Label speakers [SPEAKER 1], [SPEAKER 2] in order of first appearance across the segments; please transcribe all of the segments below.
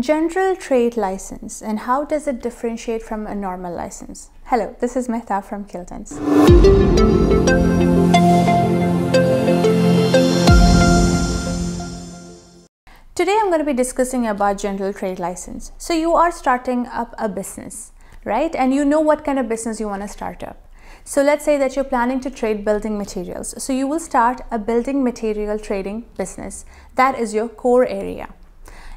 [SPEAKER 1] General trade license and how does it differentiate from a normal license? Hello, this is Mehta from Kiltons. Today I'm going to be discussing about general trade license. So you are starting up a business, right? And you know what kind of business you want to start up. So let's say that you're planning to trade building materials. So you will start a building material trading business. That is your core area.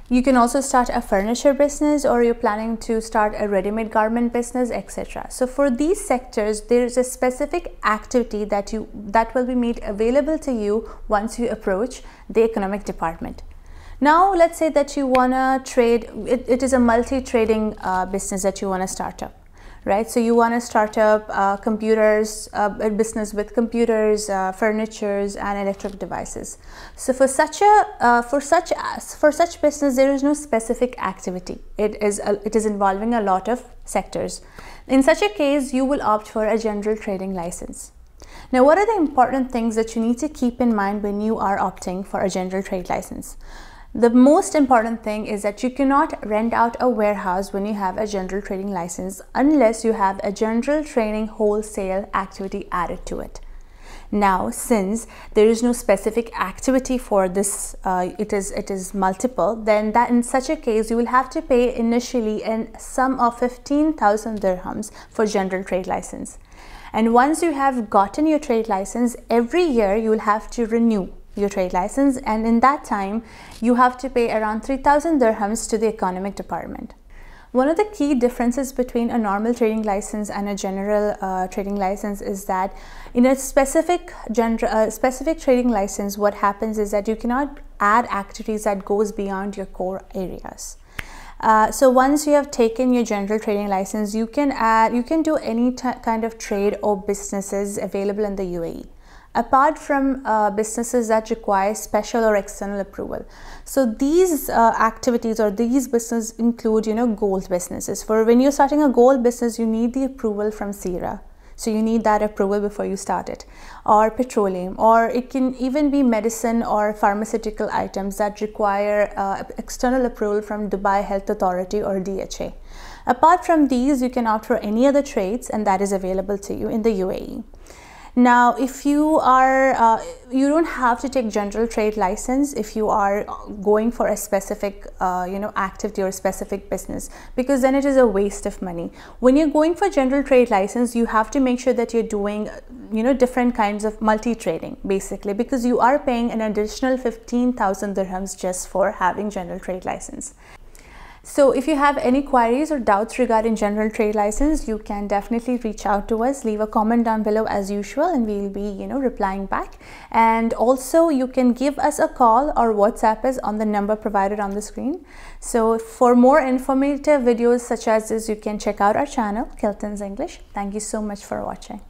[SPEAKER 1] You can also start a furniture business or you're planning to start a ready-made garment business, etc. So for these sectors, there is a specific activity that you that will be made available to you once you approach the economic department. Now, let's say that you wanna trade, it, it is a multi-trading uh, business that you wanna start up right? So you want to start up uh, computers, uh, a business with computers, uh, furnitures, and electric devices. So for such a uh, for such as for such business, there is no specific activity. It is a, it is involving a lot of sectors. In such a case, you will opt for a general trading license. Now, what are the important things that you need to keep in mind when you are opting for a general trade license? The most important thing is that you cannot rent out a warehouse when you have a general trading license unless you have a general trading wholesale activity added to it. Now, since there is no specific activity for this, uh, it is it is multiple. Then that in such a case, you will have to pay initially a sum of fifteen thousand dirhams for general trade license. And once you have gotten your trade license, every year you will have to renew your trade license and in that time you have to pay around 3000 dirhams to the economic department. One of the key differences between a normal trading license and a general uh, trading license is that in a specific uh, specific trading license what happens is that you cannot add activities that goes beyond your core areas. Uh, so once you have taken your general trading license, you can add, you can do any kind of trade or businesses available in the UAE apart from uh, businesses that require special or external approval. So these uh, activities or these businesses include, you know, gold businesses. For when you're starting a gold business, you need the approval from SIRA. So you need that approval before you start it. Or petroleum, or it can even be medicine or pharmaceutical items that require uh, external approval from Dubai Health Authority or DHA. Apart from these, you can opt for any other trades and that is available to you in the UAE. Now, if you are, uh, you don't have to take general trade license if you are going for a specific, uh, you know, activity or specific business, because then it is a waste of money. When you're going for general trade license, you have to make sure that you're doing, you know, different kinds of multi-trading, basically, because you are paying an additional 15,000 dirhams just for having general trade license. So if you have any queries or doubts regarding general trade license, you can definitely reach out to us, leave a comment down below as usual and we'll be, you know, replying back. And also you can give us a call or WhatsApp us on the number provided on the screen. So for more informative videos such as this, you can check out our channel, Kiltons English. Thank you so much for watching.